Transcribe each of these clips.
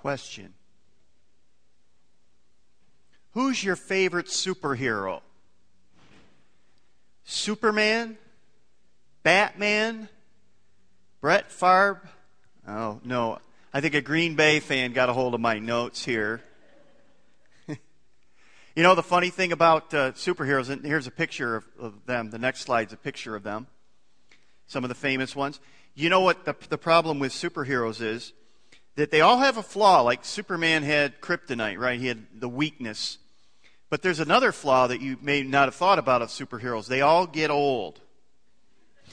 Question Who's your favorite superhero? Superman? Batman? Brett Favre? Oh, no. I think a Green Bay fan got a hold of my notes here. you know, the funny thing about uh, superheroes, and here's a picture of, of, them. The next slide's a picture of them. Some of the famous ones. You know what the, the problem with superheroes is? That they all have a flaw. Like Superman had kryptonite, right? He had the weakness. But there's another flaw that you may not have thought about of superheroes. They all get old.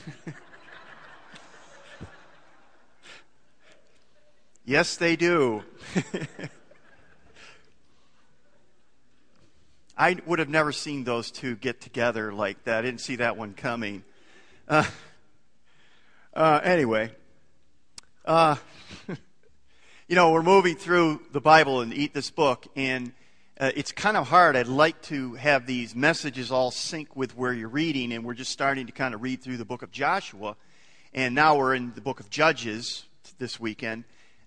yes, they do. I would have never seen those two get together like that. I didn't see that one coming. Uh, uh, anyway, uh, you know, we're moving through the Bible and eat this book, and uh, it's kind of hard. I'd like to have these messages all sync with where you're reading, and we're just starting to kind of read through the book of Joshua, and now we're in the book of Judges this weekend.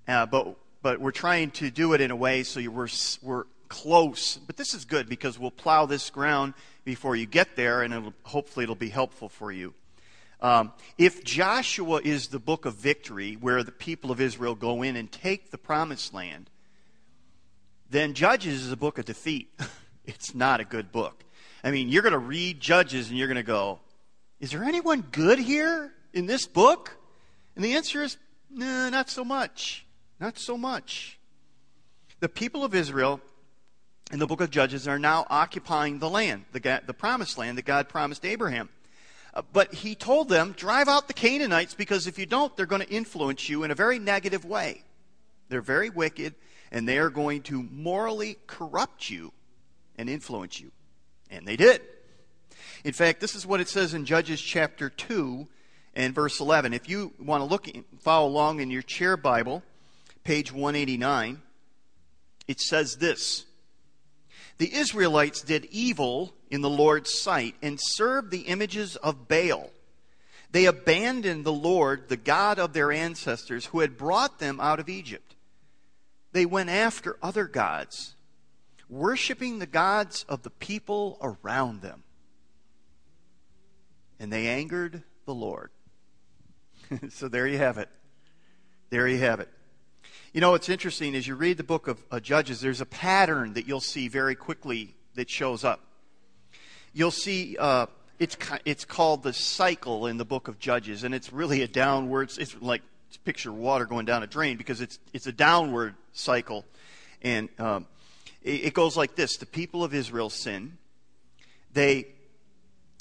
Uh, but but we're trying to do it in a way so we're we're close. But this is good because we'll plow this ground before you get there, and it'll, hopefully it'll be helpful for you. Um, if Joshua is the book of victory, where the people of Israel go in and take the promised land then Judges is a book of defeat. it's not a good book. I mean, you're going to read Judges and you're going to go, is there anyone good here in this book? And the answer is, no, not so much. Not so much. The people of Israel in the book of Judges are now occupying the land, the, the promised land that God promised Abraham. Uh, but he told them, drive out the Canaanites because if you don't, they're going to influence you in a very negative way. They're very wicked and they are going to morally corrupt you and influence you. And they did. In fact, this is what it says in Judges chapter 2 and verse 11. If you want to look follow along in your chair Bible, page 189, it says this. The Israelites did evil in the Lord's sight and served the images of Baal. They abandoned the Lord, the God of their ancestors, who had brought them out of Egypt they went after other gods, worshiping the gods of the people around them. And they angered the Lord. so there you have it. There you have it. You know, what's interesting as you read the book of uh, Judges, there's a pattern that you'll see very quickly that shows up. You'll see uh, it's it's called the cycle in the book of Judges, and it's really a downward, It's like picture water going down a drain because it's it's a downward cycle, and um, it, it goes like this: the people of Israel sin, they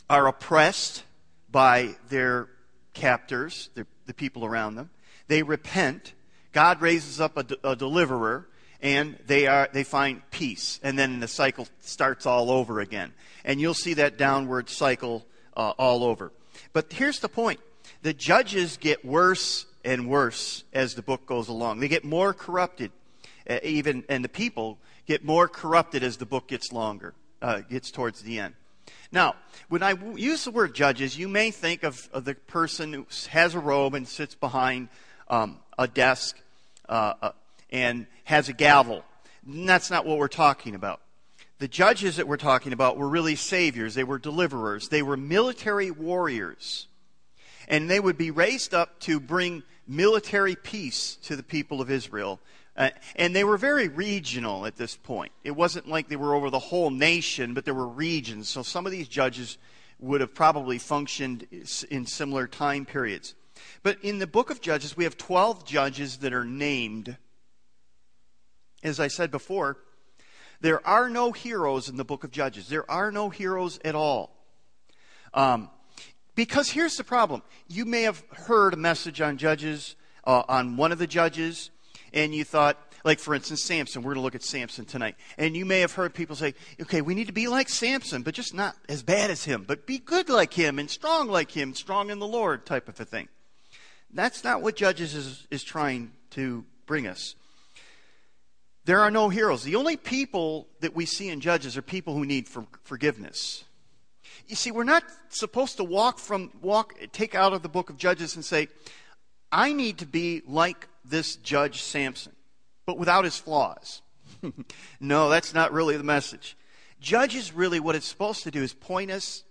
are oppressed by their captors, the, the people around them. They repent. God raises up a, a deliverer, and they are they find peace, and then the cycle starts all over again. And you'll see that downward cycle uh, all over. But here's the point: the judges get worse and worse as the book goes along. They get more corrupted, uh, even, and the people get more corrupted as the book gets longer, uh, gets towards the end. Now, when I use the word judges, you may think of, of the person who has a robe and sits behind um, a desk uh, uh and has a gavel. And that's not what we're talking about. The judges that we're talking about were really saviors. They were deliverers. They were military warriors and they would be raised up to bring military peace to the people of Israel. Uh, and they were very regional at this point. It wasn't like they were over the whole nation, but there were regions. So some of these judges would have probably functioned in similar time periods. But in the book of Judges, we have 12 judges that are named. As I said before, there are no heroes in the book of Judges. There are no heroes at all. Um, because here's the problem. You may have heard a message on judges, uh, on one of the judges, and you thought, like for instance, Samson. We're going to look at Samson tonight. And you may have heard people say, okay, we need to be like Samson, but just not as bad as him, but be good like him and strong like him, strong in the Lord type of a thing. That's not what Judges is, is trying to bring us. There are no heroes. The only people that we see in Judges are people who need for, forgiveness. You see, we're not supposed to walk from, walk, take out of the book of Judges and say, I need to be like this judge Samson. but without his flaws. no, that's not really the message. Judges really what it's supposed to do is point us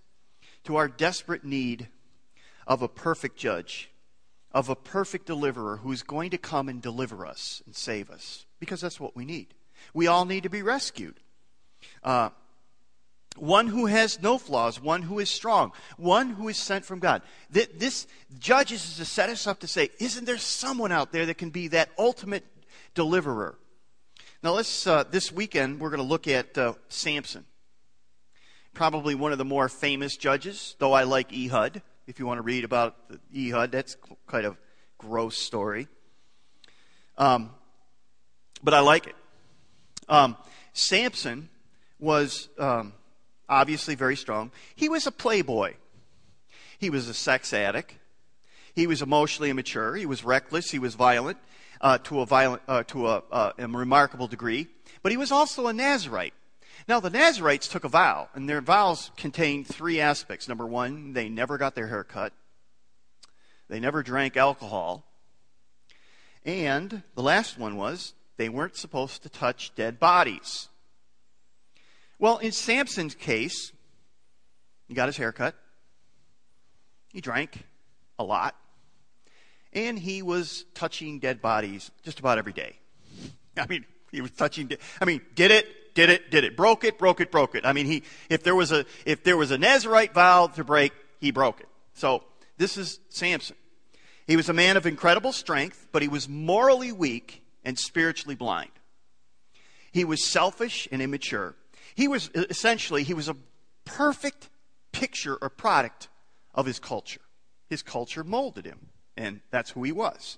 to our desperate need of a perfect judge, of a perfect deliverer who's going to come and deliver us and save us, because that's what we need. We all need to be rescued. Uh, one who has no flaws, one who is strong, one who is sent from God. This judges is to set us up to say, isn't there someone out there that can be that ultimate deliverer? Now, let's uh, this weekend we're going to look at uh, Samson, probably one of the more famous judges. Though I like Ehud. If you want to read about Ehud, that's kind of gross story. Um, but I like it. Um, Samson was um, obviously very strong. He was a playboy. He was a sex addict. He was emotionally immature. He was reckless. He was violent uh, to, a, violent, uh, to a, uh, a remarkable degree. But he was also a Nazarite. Now, the Nazarites took a vow, and their vows contained three aspects. Number one, they never got their hair cut, they never drank alcohol, and the last one was they weren't supposed to touch dead bodies. Well, in Samson's case, he got his hair cut, he drank a lot, and he was touching dead bodies just about every day. I mean, he was touching. I mean, did it, did it, did it, broke it, broke it, broke it. I mean, he if there was a if there was a Nazarite vow to break, he broke it. So this is Samson. He was a man of incredible strength, but he was morally weak and spiritually blind. He was selfish and immature. He was essentially, he was a perfect picture or product of his culture. His culture molded him, and that's who he was.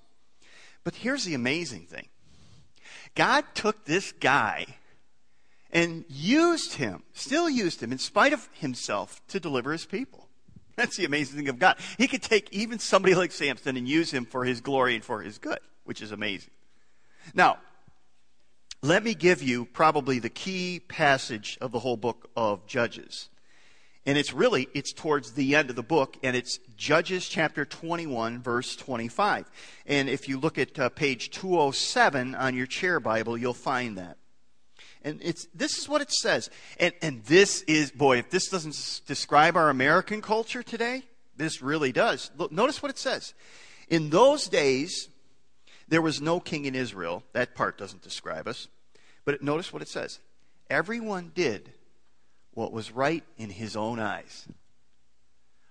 But here's the amazing thing God took this guy and used him, still used him, in spite of himself, to deliver his people. That's the amazing thing of God. He could take even somebody like Samson and use him for his glory and for his good, which is amazing. Now, let me give you probably the key passage of the whole book of Judges. And it's really, it's towards the end of the book, and it's Judges chapter 21, verse 25. And if you look at uh, page 207 on your chair Bible, you'll find that. And it's, this is what it says. And, and this is, boy, if this doesn't describe our American culture today, this really does. Look, notice what it says. In those days, there was no king in Israel. That part doesn't describe us. But notice what it says everyone did what was right in his own eyes.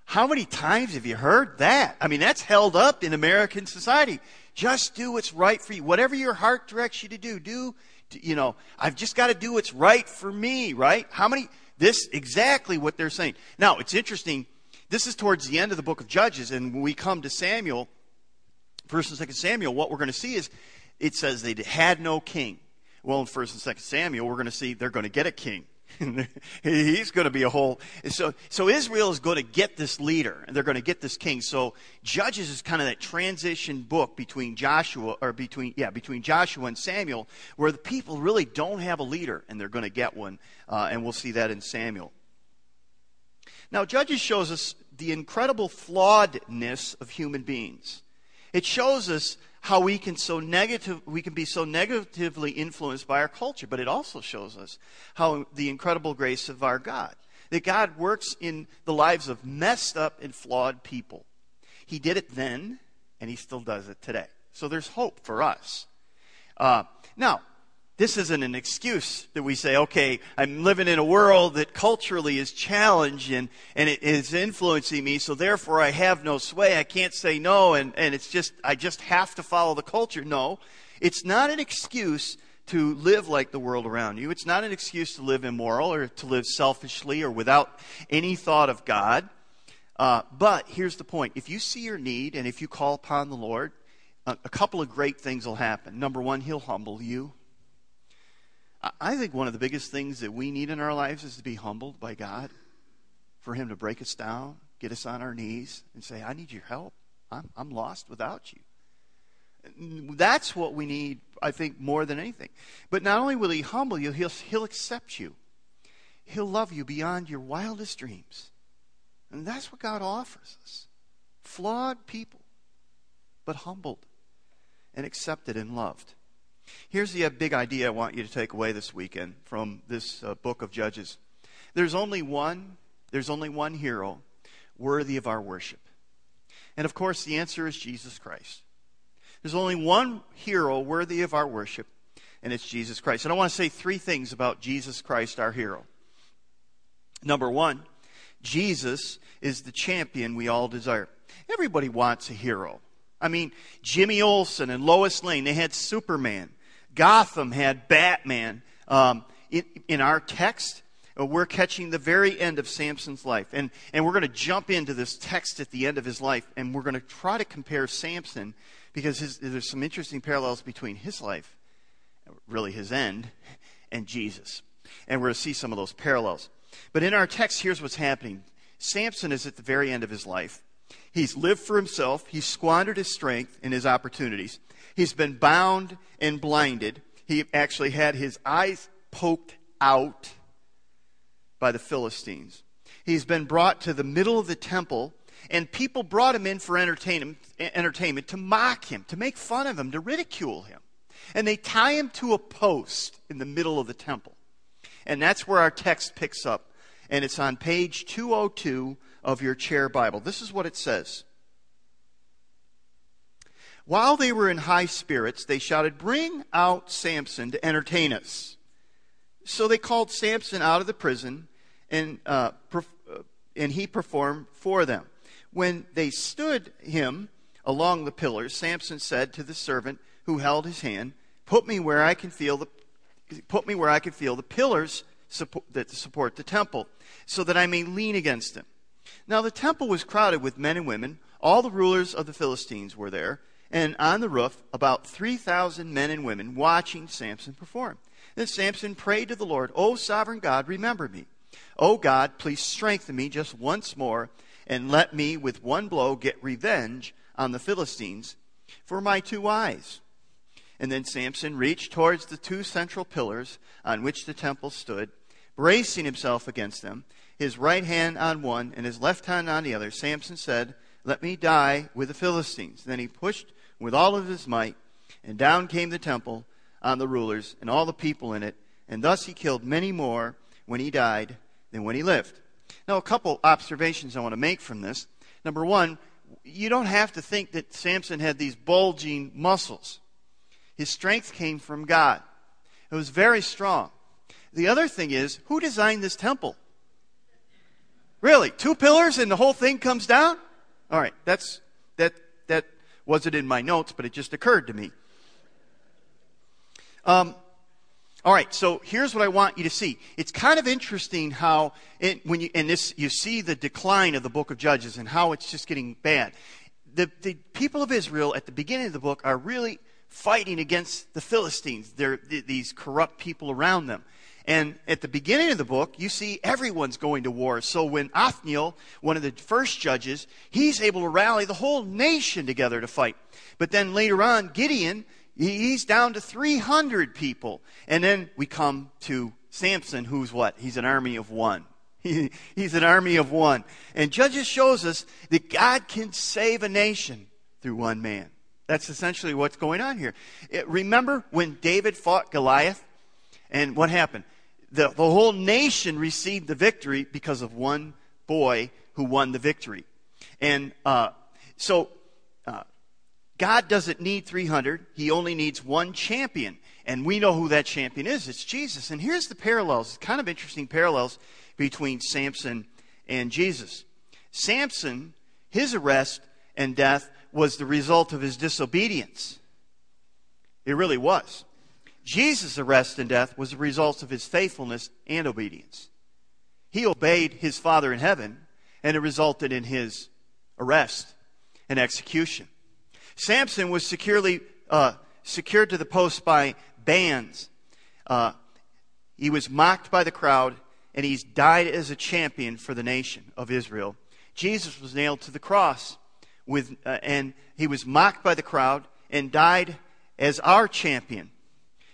How many times have you heard that? I mean, that's held up in American society. Just do what's right for you. Whatever your heart directs you to do, do, you know, I've just got to do what's right for me, right? How many, this exactly what they're saying. Now, it's interesting. This is towards the end of the book of Judges, and when we come to Samuel, First and Second Samuel, what we're going to see is it says they had no king. Well, in First and Second Samuel, we're going to see they're going to get a king. He's going to be a whole. So, so Israel is going to get this leader, and they're going to get this king. So Judges is kind of that transition book between Joshua, or between yeah, between Joshua and Samuel, where the people really don't have a leader, and they're going to get one, uh, and we'll see that in Samuel. Now, Judges shows us the incredible flawedness of human beings. It shows us how we can so negative we can be so negatively influenced by our culture, but it also shows us how the incredible grace of our God. That God works in the lives of messed up and flawed people. He did it then, and he still does it today. So there's hope for us. Uh, now, this isn't an excuse that we say, okay, I'm living in a world that culturally is challenged and, and it is influencing me, so therefore I have no sway. I can't say no, and, and it's just, I just have to follow the culture. No, it's not an excuse to live like the world around you. It's not an excuse to live immoral or to live selfishly or without any thought of God. Uh, but here's the point if you see your need and if you call upon the Lord, a, a couple of great things will happen. Number one, He'll humble you. I think one of the biggest things that we need in our lives is to be humbled by God, for Him to break us down, get us on our knees, and say, I need your help. I'm, I'm lost without you. That's what we need, I think, more than anything. But not only will He humble you, He'll, he'll accept you, He'll love you beyond your wildest dreams. And that's what God offers us flawed people, but humbled and accepted and loved. Here's the uh, big idea I want you to take away this weekend from this uh, book of Judges. There's only one, there's only one hero worthy of our worship. And of course, the answer is Jesus Christ. There's only one hero worthy of our worship, and it's Jesus Christ. And I want to say three things about Jesus Christ, our hero. Number one, Jesus is the champion we all desire. Everybody wants a hero. I mean, Jimmy Olsen and Lois Lane, they had Superman. Gotham had Batman. Um, in, in our text, uh, we're catching the very end of Samson's life. And, and we're going to jump into this text at the end of his life, and we're going to try to compare Samson because his, there's some interesting parallels between his life, really his end, and Jesus. And we're going to see some of those parallels. But in our text, here's what's happening Samson is at the very end of his life. He's lived for himself, he's squandered his strength and his opportunities. He's been bound and blinded. He actually had his eyes poked out by the Philistines. He's been brought to the middle of the temple, and people brought him in for entertainment, to mock him, to make fun of him, to ridicule him. And they tie him to a post in the middle of the temple. And that's where our text picks up. And it's on page 202 of your chair Bible. This is what it says. While they were in high spirits, they shouted, Bring out Samson to entertain us. So they called Samson out of the prison, and, uh, perf- uh, and he performed for them. When they stood him along the pillars, Samson said to the servant who held his hand, Put me where I can feel the, put me where I can feel the pillars support, that support the temple, so that I may lean against them. Now the temple was crowded with men and women. All the rulers of the Philistines were there and on the roof about 3,000 men and women watching Samson perform. Then Samson prayed to the Lord, O sovereign God, remember me. O God, please strengthen me just once more and let me with one blow get revenge on the Philistines for my two eyes. And then Samson reached towards the two central pillars on which the temple stood, bracing himself against them, his right hand on one and his left hand on the other. Samson said, Let me die with the Philistines. Then he pushed with all of his might, and down came the temple on the rulers and all the people in it, and thus he killed many more when he died than when he lived. Now, a couple observations I want to make from this. Number one, you don't have to think that Samson had these bulging muscles. His strength came from God. It was very strong. The other thing is, who designed this temple? Really? Two pillars and the whole thing comes down? All right, that's that that wasn't in my notes, but it just occurred to me. Um, all right, so here's what I want you to see. It's kind of interesting how, it, when you, and this, you see the decline of the book of Judges and how it's just getting bad. The, the people of Israel at the beginning of the book are really fighting against the Philistines. They're these corrupt people around them. And at the beginning of the book, you see everyone's going to war. So when Othniel, one of the first judges, he's able to rally the whole nation together to fight. But then later on, Gideon, he's down to 300 people. And then we come to Samson, who's what? He's an army of one. he's an army of one. And Judges shows us that God can save a nation through one man. That's essentially what's going on here. It, remember when David fought Goliath? And what happened? The, the whole nation received the victory because of one boy who won the victory. And uh, so uh, God doesn't need 300, He only needs one champion. And we know who that champion is it's Jesus. And here's the parallels, kind of interesting parallels between Samson and Jesus. Samson, his arrest and death was the result of his disobedience. It really was. Jesus' arrest and death was the result of his faithfulness and obedience. He obeyed his Father in heaven, and it resulted in his arrest and execution. Samson was securely uh, secured to the post by bands. Uh, he was mocked by the crowd, and he's died as a champion for the nation of Israel. Jesus was nailed to the cross, with, uh, and he was mocked by the crowd and died as our champion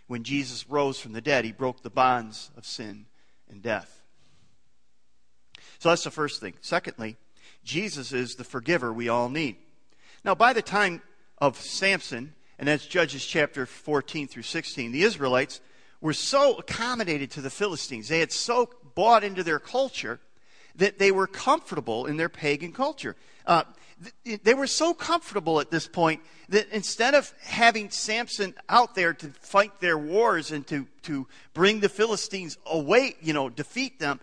when Jesus rose from the dead, he broke the bonds of sin and death. So that's the first thing. Secondly, Jesus is the forgiver we all need. Now, by the time of Samson, and that's Judges chapter 14 through 16. The Israelites were so accommodated to the Philistines, they had so bought into their culture that they were comfortable in their pagan culture. Uh, they were so comfortable at this point that instead of having Samson out there to fight their wars and to, to bring the Philistines away, you know, defeat them,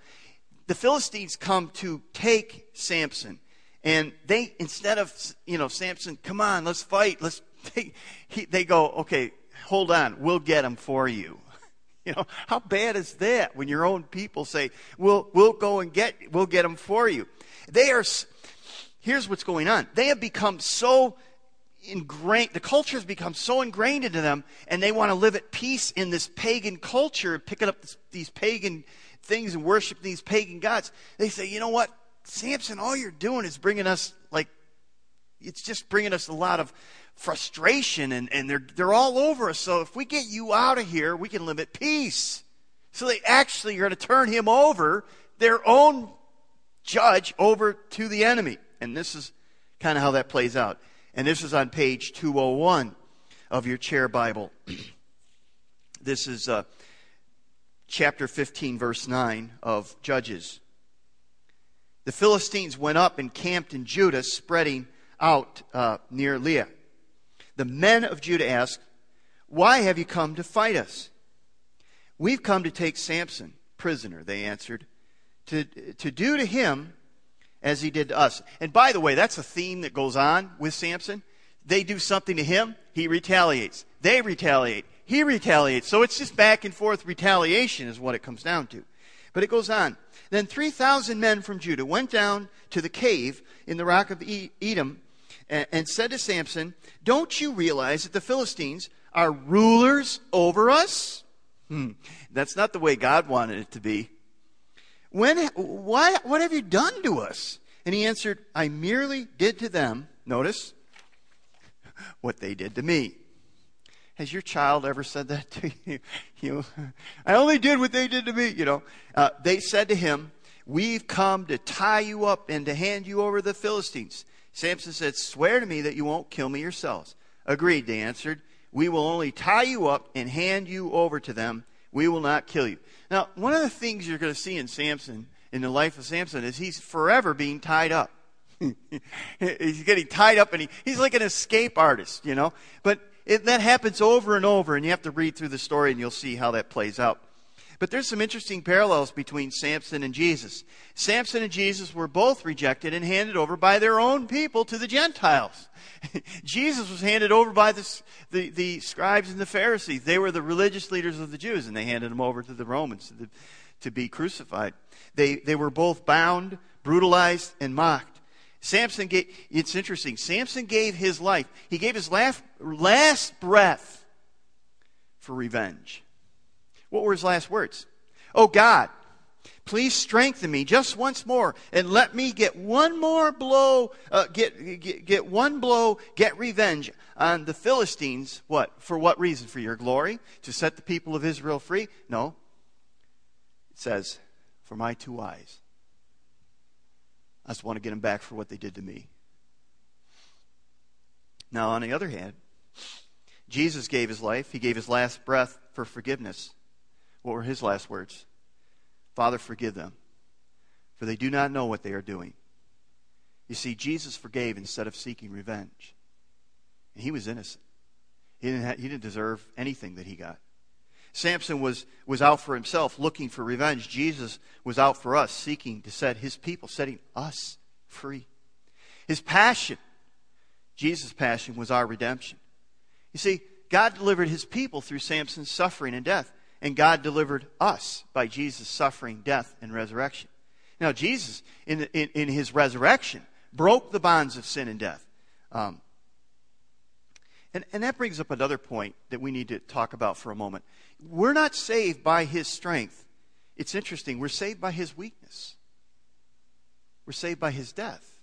the Philistines come to take Samson. And they, instead of, you know, Samson, come on, let's fight, let's, they, he, they go, okay, hold on, we'll get him for you. You know, how bad is that when your own people say, we'll, we'll go and get, we'll get them for you. They are, here's what's going on. They have become so ingrained, the culture has become so ingrained into them, and they want to live at peace in this pagan culture, picking up this, these pagan things and worship these pagan gods. They say, you know what, Samson, all you're doing is bringing us, like, it's just bringing us a lot of frustration and, and they're, they're all over us. So if we get you out of here, we can live at peace. So they actually are going to turn him over, their own judge, over to the enemy. And this is kind of how that plays out. And this is on page 201 of your chair Bible. this is uh, chapter 15, verse 9 of Judges. The Philistines went up and camped in Judah, spreading out uh, near Lehi. The men of Judah asked, Why have you come to fight us? We've come to take Samson prisoner, they answered, to, to do to him as he did to us. And by the way, that's a theme that goes on with Samson. They do something to him, he retaliates. They retaliate, he retaliates. So it's just back and forth retaliation is what it comes down to. But it goes on. Then 3,000 men from Judah went down to the cave in the rock of Etam and, said to Samson, Don't you realize that the Philistines are rulers over us? Hmm. That's not the way God wanted it to be. When, why, what have you done to us? And he answered, I merely did to them, notice, what they did to me. Has your child ever said that to you? you I only did what they did to me. You know, uh, they said to him, We've come to tie you up and to hand you over to the Philistines. Samson said, Swear to me that you won't kill me yourselves. Agreed, they answered. We will only tie you up and hand you over to them. We will not kill you. Now, one of the things you're going to see in Samson, in the life of Samson, is he's forever being tied up. he's getting tied up and he, he's like an escape artist, you know. But it, that happens over and over, and you have to read through the story and you'll see how that plays out. But there's some interesting parallels between Samson and Jesus. Samson and Jesus were both rejected and handed over by their own people to the Gentiles. Jesus was handed over by the, the, the, scribes and the Pharisees. They were the religious leaders of the Jews, and they handed him over to the Romans to, the, to be crucified. They, they were both bound, brutalized, and mocked. Samson gave, it's interesting, Samson gave his life, he gave his last, last breath for revenge. What were his last words? Oh God, please strengthen me just once more and let me get one more blow, uh, get, get, get one blow, get revenge on the Philistines. What? For what reason? For your glory? To set the people of Israel free? No. It says, for my two eyes. I just want to get them back for what they did to me. Now, on the other hand, Jesus gave his life, he gave his last breath for forgiveness. What were his last words? Father, forgive them, for they do not know what they are doing. You see, Jesus forgave instead of seeking revenge. And he was innocent. He didn't, he didn't deserve anything that he got. Samson was, was out for himself, looking for revenge. Jesus was out for us, seeking to set his people, setting us free. His passion, Jesus' passion, was our redemption. You see, God delivered his people through Samson's suffering and death. And God delivered us by Jesus' suffering, death, and resurrection. Now, Jesus, in, in, in his resurrection, broke the bonds of sin and death. Um, and, and that brings up another point that we need to talk about for a moment. We're not saved by his strength. It's interesting. We're saved by his weakness. We're saved by his death.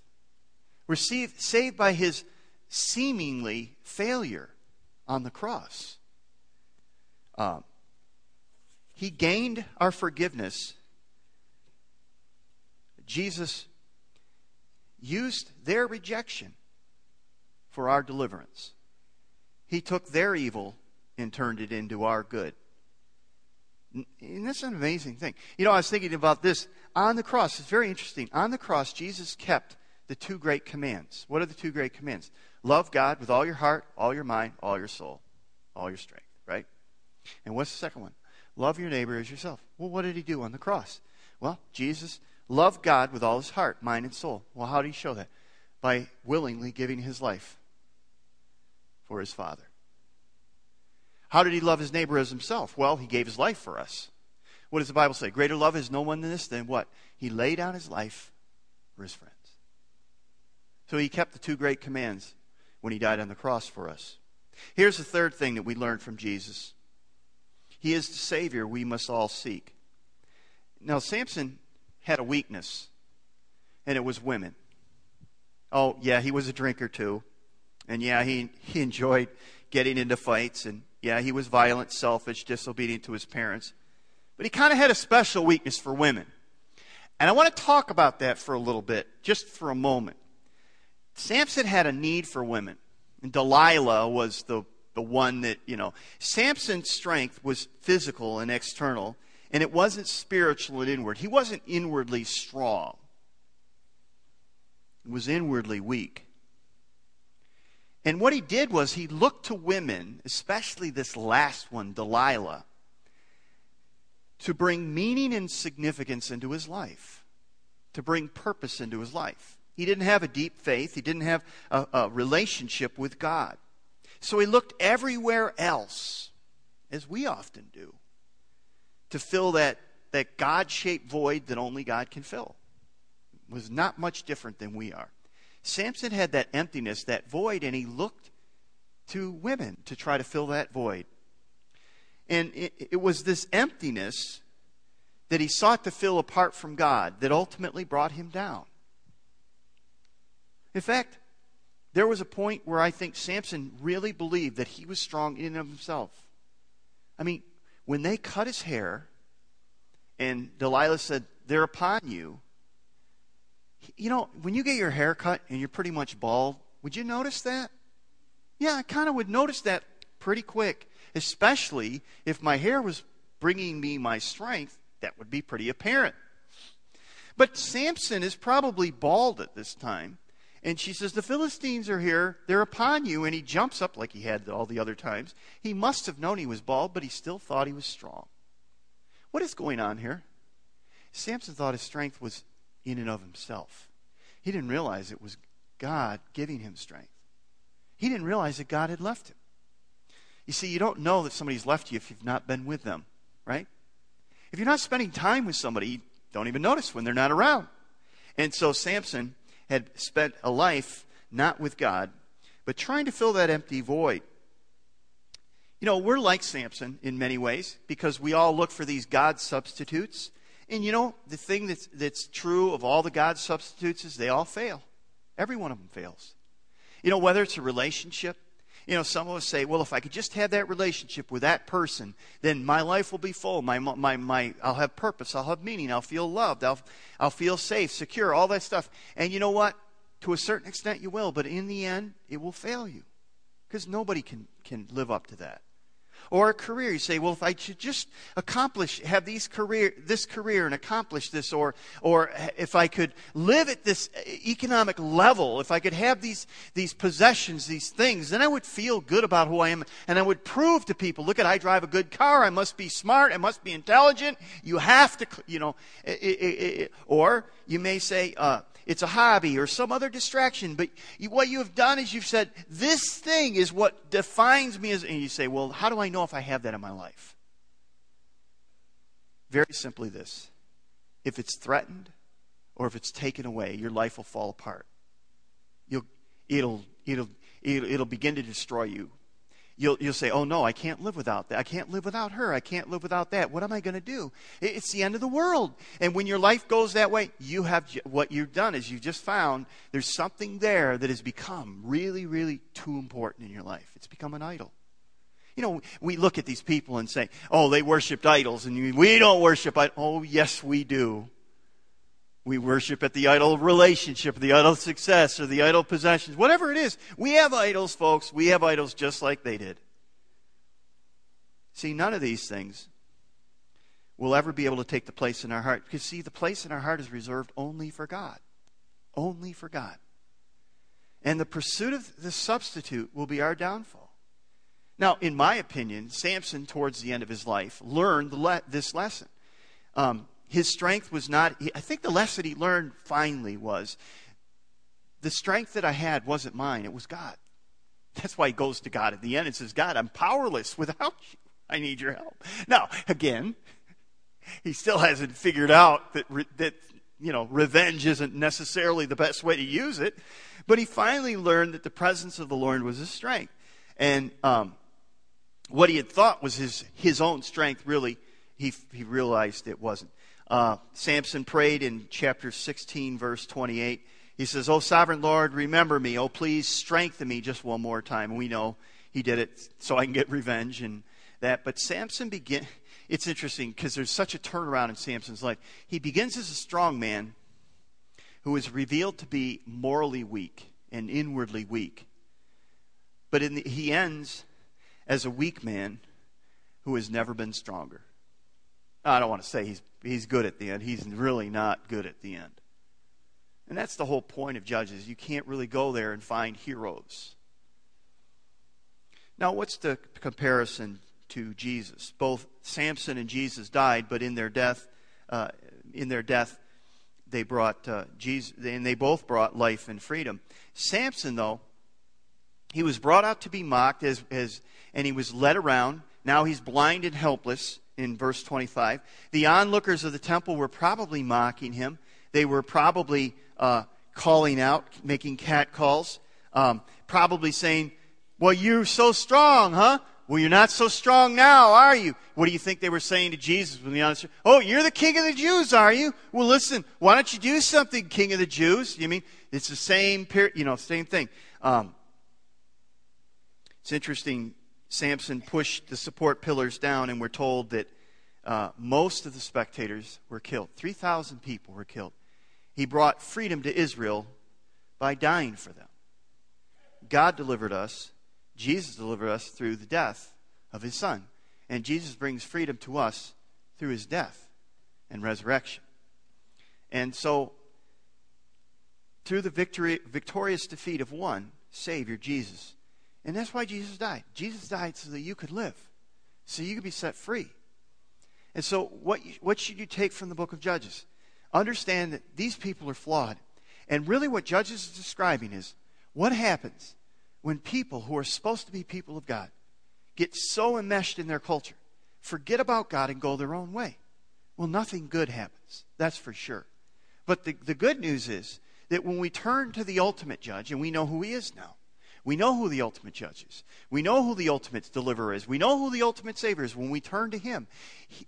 We're saved, saved by his seemingly failure on the cross. Um, he gained our forgiveness. Jesus used their rejection for our deliverance. He took their evil and turned it into our good. And that's an amazing thing. You know, I was thinking about this. On the cross, it's very interesting. On the cross, Jesus kept the two great commands. What are the two great commands? Love God with all your heart, all your mind, all your soul, all your strength, right? And what's the second one? Love your neighbor as yourself. Well, what did he do on the cross? Well, Jesus loved God with all his heart, mind, and soul. Well, how did he show that? By willingly giving his life for his Father. How did he love his neighbor as himself? Well, he gave his life for us. What does the Bible say? Greater love is no one than this, than what? He laid down his life for his friends. So he kept the two great commands when he died on the cross for us. Here's the third thing that we learned from Jesus He is the Savior we must all seek. Now, Samson had a weakness, and it was women. Oh, yeah, he was a drinker too. And yeah, he, he enjoyed getting into fights and yeah, he was violent, selfish, disobedient to his parents. But he kind of had a special weakness for women. And I want to talk about that for a little bit, just for a moment. Samson had a need for women. And Delilah was the, the one that, you know, Samson's strength was physical and external, and it wasn't spiritual and inward. He wasn't inwardly strong, he was inwardly weak. And what he did was he looked to women, especially this last one, Delilah, to bring meaning and significance into his life, to bring purpose into his life. He didn't have a deep faith, he didn't have a, a relationship with God. So he looked everywhere else, as we often do, to fill that, that God shaped void that only God can fill. It was not much different than we are. Samson had that emptiness, that void, and he looked to women to try to fill that void. And it, it, was this emptiness that he sought to fill apart from God that ultimately brought him down. In fact, there was a point where I think Samson really believed that he was strong in himself. I mean, when they cut his hair and Delilah said, They're upon you, you know, when you get your hair cut and you're pretty much bald, would you notice that? Yeah, I kind of would notice that pretty quick, especially if my hair was bringing me my strength, that would be pretty apparent. But Samson is probably bald at this time. And she says, The Philistines are here. They're upon you. And he jumps up like he had all the other times. He must have known he was bald, but he still thought he was strong. What is going on here? Samson thought his strength was in and of himself. He didn't realize it was God giving him strength. He didn't realize that God had left him. You see, you don't know that somebody's left you if you've not been with them, right? If you're not spending time with somebody, you don't even notice when they're not around. And so Samson had spent a life not with God, but trying to fill that empty void. You know, we're like Samson in many ways because we all look for these God substitutes and you know, the thing that's, that's true of all the God substitutes is they all fail. Every one of them fails. You know, whether it's a relationship, you know, some of us say, well, if I could just have that relationship with that person, then my life will be full. My, my, my, I'll have purpose. I'll have meaning. I'll feel loved. I'll, I'll feel safe, secure, all that stuff. And you know what? To a certain extent, you will. But in the end, it will fail you. Because nobody can, can live up to that or a career. You say, well, if I should just accomplish, have these career, this career and accomplish this, or, or if I could live at this economic level, if I could have these, these possessions, these things, then I would feel good about who I am. And I would prove to people, look at, I drive a good car. I must be smart. I must be intelligent. You have to, you know, it, it, it, or you may say, uh, it's a hobby or some other distraction. But you, what you have done is you've said, this thing is what defines me as, and you say, well, how do I know if I have that in my life? Very simply this if it's threatened or if it's taken away, your life will fall apart. You'll, it'll, it'll, it'll, it'll begin to destroy you you'll, you'll say, oh no, I can't live without that. I can't live without her. I can't live without that. What am I going to do? It's the end of the world. And when your life goes that way, you have, what you've done is you've just found there's something there that has become really, really too important in your life. It's become an idol. You know, we look at these people and say, oh, they worshiped idols, and we don't worship idols. Oh, yes, we do. We worship at the idol of relationship, the idol of success, or the idol of possessions. Whatever it is, we have idols, folks. We have idols just like they did. See, none of these things will ever be able to take the place in our heart. Because, see, the place in our heart is reserved only for God. Only for God. And the pursuit of the substitute will be our downfall. Now, in my opinion, Samson, towards the end of his life, learned le- this lesson. Um, his strength was not, I think the lesson he learned finally was the strength that I had wasn't mine, it was God. That's why he goes to God at the end and says, God, I'm powerless without you. I need your help. Now, again, he still hasn't figured out that, that you know, revenge isn't necessarily the best way to use it. But he finally learned that the presence of the Lord was his strength. And um, what he had thought was his, his own strength, really, he, he realized it wasn't. Uh, Samson prayed in chapter 16, verse 28. He says, Oh, sovereign Lord, remember me. Oh, please strengthen me just one more time. And we know he did it so I can get revenge and that. But Samson begin. It's interesting because there's such a turnaround in Samson's life. He begins as a strong man who is revealed to be morally weak and inwardly weak. But the, he ends as a weak man who has never been stronger. I don't want to say he's, he's good at the end. He's really not good at the end. And that's the whole point of Judges. You can't really go there and find heroes. Now, what's the comparison to Jesus? Both Samson and Jesus died, but in their death, uh, in their death, they brought uh, Jesus, and they both brought life and freedom. Samson, though, he was brought out to be mocked as, as and he was led around. Now he's blind and helpless in verse 25. The onlookers of the temple were probably mocking him. They were probably uh, calling out, making cat calls, um, probably saying, Well, you're so strong, huh? Well, you're not so strong now, are you? What do you think they were saying to Jesus when the honest? Oh, you're the king of the Jews, are you? Well, listen, why don't you do something, king of the Jews? You mean it's the same period, you know, same thing. Um, it's interesting. Samson pushed the support pillars down, and we're told that uh, most of the spectators were killed. 3,000 people were killed. He brought freedom to Israel by dying for them. God delivered us Jesus delivered us through the death of his son. And Jesus brings freedom to us through his death and resurrection. And so, through the victory, victorious defeat of one, Savior, Jesus. And that's why Jesus died. Jesus died so that you could live, so you could be set free. And so, what, what should you take from the book of Judges? Understand that these people are flawed. And really, what Judges is describing is what happens when people who are supposed to be people of God get so enmeshed in their culture, forget about God and go their own way, well, nothing good happens. That's for sure. But the, the good news is that when we turn to the ultimate judge, and we know who he is now, we know who the ultimate judge is. We know who the ultimate deliverer is. We know who the ultimate savior is when we turn to him.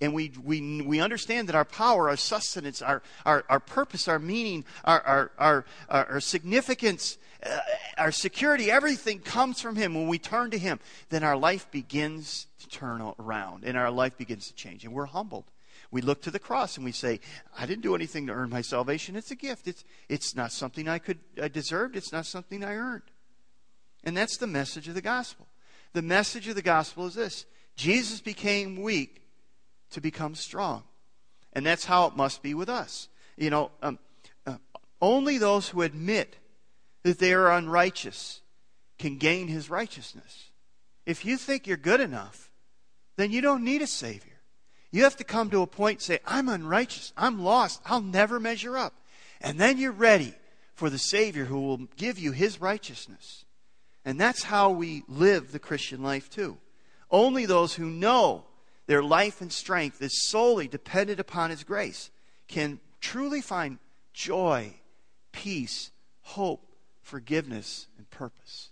And we, we, we understand that our power, our sustenance, our, our, our purpose, our meaning, our, our, our, our significance uh, our security, everything comes from Him. When we turn to Him, then our life begins to turn around and our life begins to change. And we're humbled. We look to the cross and we say, I didn't do anything to earn my salvation. It's a gift. It's, it's not something I could I deserved. It's not something I earned. And that's the message of the gospel. The message of the gospel is this Jesus became weak to become strong. And that's how it must be with us. You know, um, uh, only those who admit that they are unrighteous can gain his righteousness. If you think you're good enough, then you don't need a Savior. You have to come to a point and say, I'm unrighteous. I'm lost. I'll never measure up. And then you're ready for the Savior who will give you his righteousness. And that's how we live the Christian life, too. Only those who know their life and strength is solely dependent upon his grace can truly find joy, peace, hope, forgiveness, and purpose.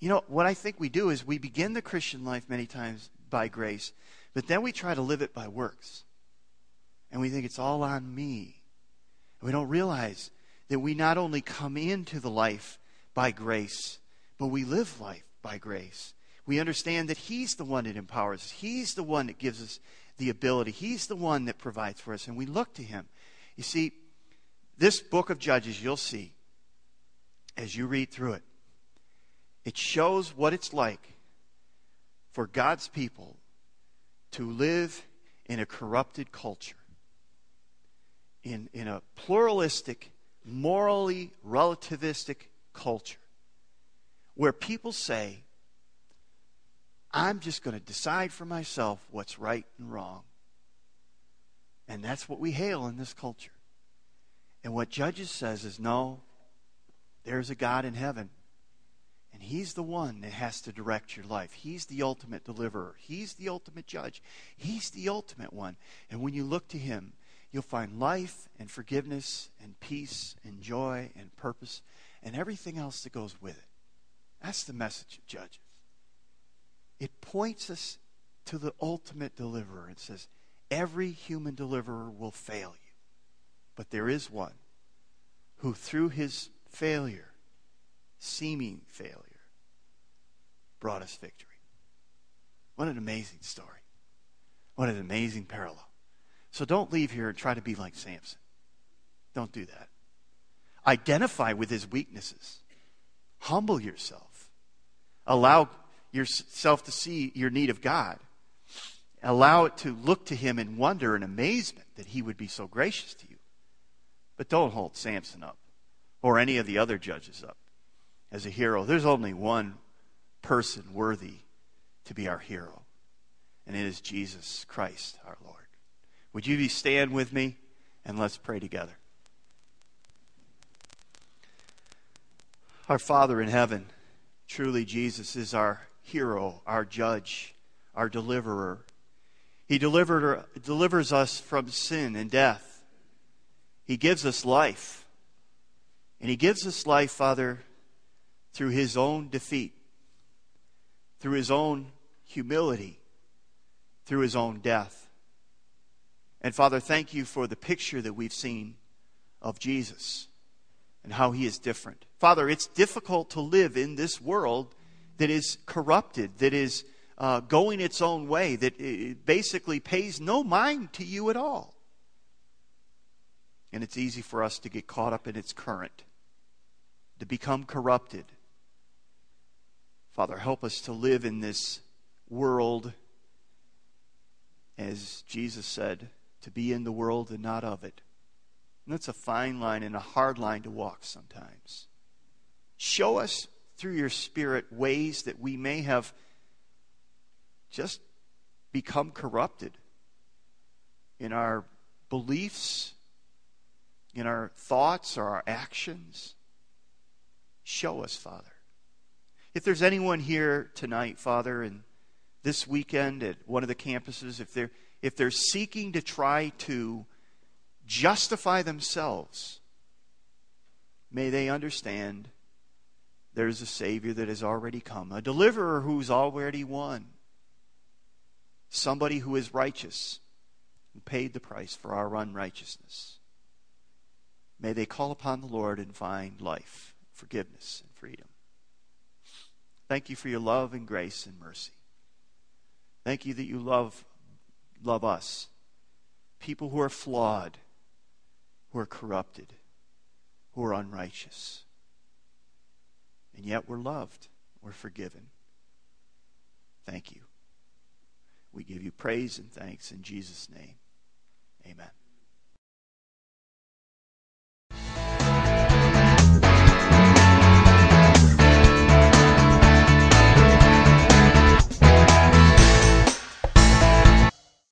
You know, what I think we do is we begin the Christian life many times by grace, but then we try to live it by works. And we think it's all on me. And we don't realize that we not only come into the life by grace, but we live life by grace. We understand that He's the one that empowers us, He's the one that gives us the ability, He's the one that provides for us, and we look to Him. You see, this book of Judges, you'll see as you read through it, it shows what it's like for God's people to live in a corrupted culture, in, in a pluralistic, morally relativistic culture, where people say, I'm just going to decide for myself what's right and wrong. And that's what we hail in this culture. And what Judges says is no, there's a God in heaven. And He's the one that has to direct your life. He's the ultimate deliverer. He's the ultimate judge. He's the ultimate one. And when you look to Him, you'll find life and forgiveness and peace and joy and purpose and everything else that goes with it. That's the message of Judges. It points us to the ultimate deliverer. and says, every human deliverer will fail you. But there is one who, through his failure, seeming failure, brought us victory. What an amazing story. What an amazing parallel. So don't leave here and try to be like Samson. Don't do that. Identify with his weaknesses. Humble yourself. Allow yourself to see your need of God. Allow it to look to him in wonder and amazement that he would be so gracious to you. But don't hold Samson up or any of the other judges up as a hero. There's only one person worthy to be our hero, and it is Jesus Christ our Lord. Would you be stand with me and let's pray together? Our Father in heaven, truly Jesus is our hero, our judge, our deliverer. He delivered, delivers us from sin and death. He gives us life. And He gives us life, Father, through His own defeat, through His own humility, through His own death. And Father, thank you for the picture that we've seen of Jesus and how He is different. Father, it's difficult to live in this world that is corrupted, that is uh, going its own way, that basically pays no mind to you at all. And it's easy for us to get caught up in its current, to become corrupted. Father, help us to live in this world, as Jesus said, to be in the world and not of it. And that's a fine line and a hard line to walk sometimes. Show us through your Spirit ways that we may have just become corrupted in our beliefs, in our thoughts or our actions. Show us, Father. If there's anyone here tonight, Father, and this weekend at one of the campuses, if they're, if they're seeking to try to justify themselves, may they understand there's a Savior that has already come, a deliverer who's already won, somebody who is righteous, and paid the price for our unrighteousness. May they call upon the Lord and find life, forgiveness, and freedom. Thank you for your love and grace and mercy. Thank you that you love, love us, people who are flawed, who are corrupted, who are unrighteous. And yet we're loved, we're forgiven. Thank you. We give you praise and thanks in Jesus' name. Amen.